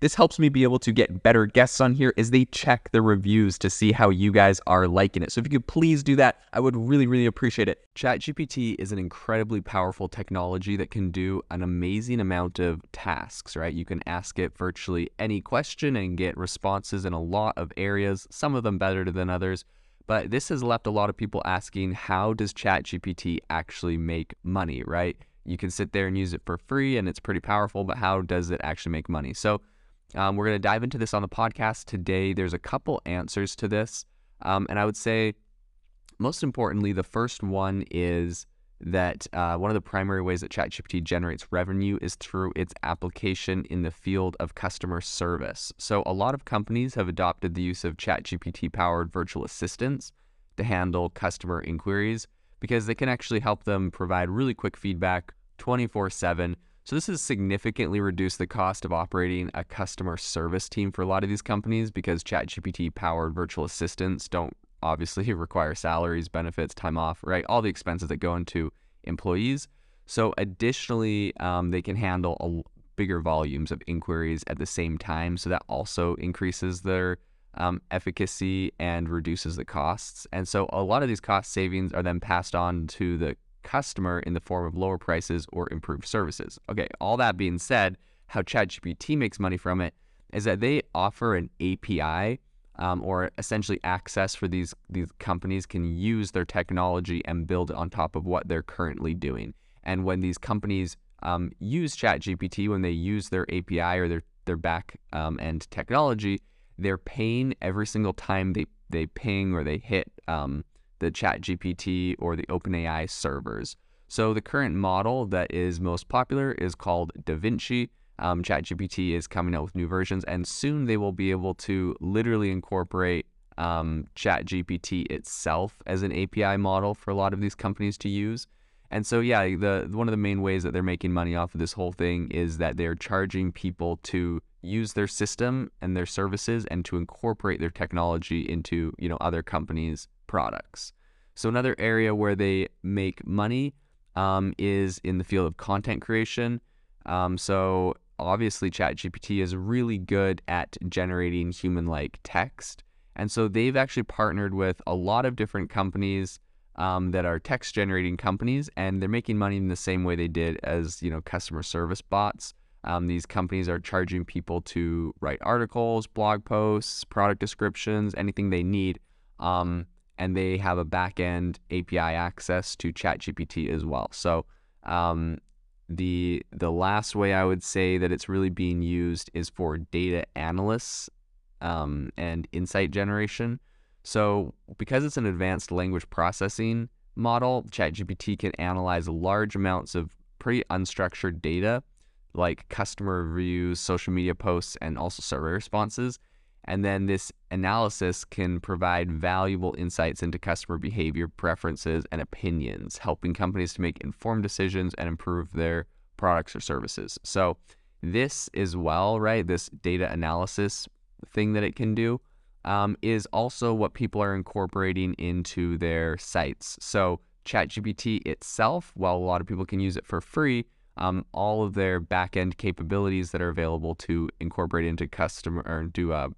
This helps me be able to get better guests on here as they check the reviews to see how you guys are liking it. So if you could please do that, I would really, really appreciate it. ChatGPT is an incredibly powerful technology that can do an amazing amount of tasks, right? You can ask it virtually any question and get responses in a lot of areas, some of them better than others. But this has left a lot of people asking, how does ChatGPT actually make money, right? You can sit there and use it for free and it's pretty powerful, but how does it actually make money? So um, we're going to dive into this on the podcast today. There's a couple answers to this. Um, and I would say, most importantly, the first one is that uh, one of the primary ways that ChatGPT generates revenue is through its application in the field of customer service. So, a lot of companies have adopted the use of ChatGPT powered virtual assistants to handle customer inquiries because they can actually help them provide really quick feedback 24 7 so this has significantly reduced the cost of operating a customer service team for a lot of these companies because ChatGPT powered virtual assistants don't obviously require salaries, benefits, time off, right? All the expenses that go into employees. So additionally, um, they can handle bigger volumes of inquiries at the same time. So that also increases their um, efficacy and reduces the costs. And so a lot of these cost savings are then passed on to the customer in the form of lower prices or improved services. Okay, all that being said, how ChatGPT makes money from it is that they offer an API um, or essentially access for these these companies can use their technology and build on top of what they're currently doing. And when these companies um, use ChatGPT, when they use their API or their their back um, end technology, they're paying every single time they they ping or they hit um, the ChatGPT or the OpenAI servers. So the current model that is most popular is called DaVinci. Um, ChatGPT is coming out with new versions, and soon they will be able to literally incorporate um, ChatGPT itself as an API model for a lot of these companies to use. And so, yeah, the one of the main ways that they're making money off of this whole thing is that they're charging people to use their system and their services and to incorporate their technology into you know other companies' products. So another area where they make money um, is in the field of content creation. Um, so obviously, ChatGPT is really good at generating human-like text, and so they've actually partnered with a lot of different companies um, that are text generating companies, and they're making money in the same way they did as you know customer service bots. Um, these companies are charging people to write articles, blog posts, product descriptions, anything they need. Um, and they have a backend API access to ChatGPT as well. So um, the the last way I would say that it's really being used is for data analysts um, and insight generation. So because it's an advanced language processing model, ChatGPT can analyze large amounts of pretty unstructured data like customer reviews, social media posts, and also survey responses. And then this analysis can provide valuable insights into customer behavior, preferences, and opinions, helping companies to make informed decisions and improve their products or services. So, this as well, right? This data analysis thing that it can do um, is also what people are incorporating into their sites. So, ChatGPT itself, while a lot of people can use it for free, um, all of their backend capabilities that are available to incorporate into customer or do uh,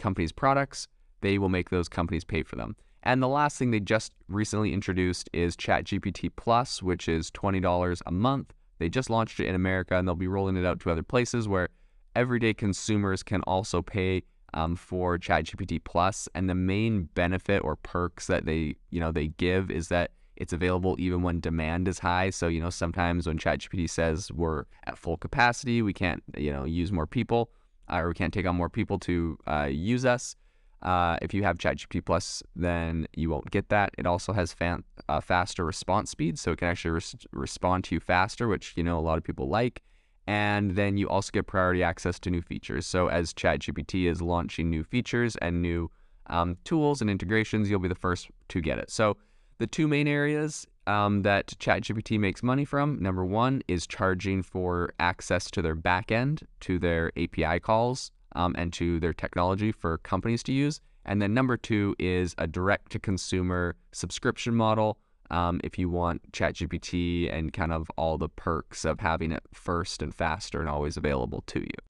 companies' products, they will make those companies pay for them. And the last thing they just recently introduced is ChatGPT Plus, which is $20 a month. They just launched it in America and they'll be rolling it out to other places where everyday consumers can also pay um, for ChatGPT Plus. And the main benefit or perks that they, you know, they give is that It's available even when demand is high. So, you know, sometimes when ChatGPT says we're at full capacity, we can't, you know, use more people or we can't take on more people to uh, use us. Uh, if you have ChatGPT Plus, then you won't get that. It also has fan, uh, faster response speed, so it can actually res- respond to you faster, which you know a lot of people like. And then you also get priority access to new features. So as ChatGPT is launching new features and new um, tools and integrations, you'll be the first to get it. So the two main areas um, that ChatGPT makes money from, number one, is charging for access to their backend, to their API calls, um, and to their technology for companies to use. And then number two is a direct to consumer subscription model um, if you want ChatGPT and kind of all the perks of having it first and faster and always available to you.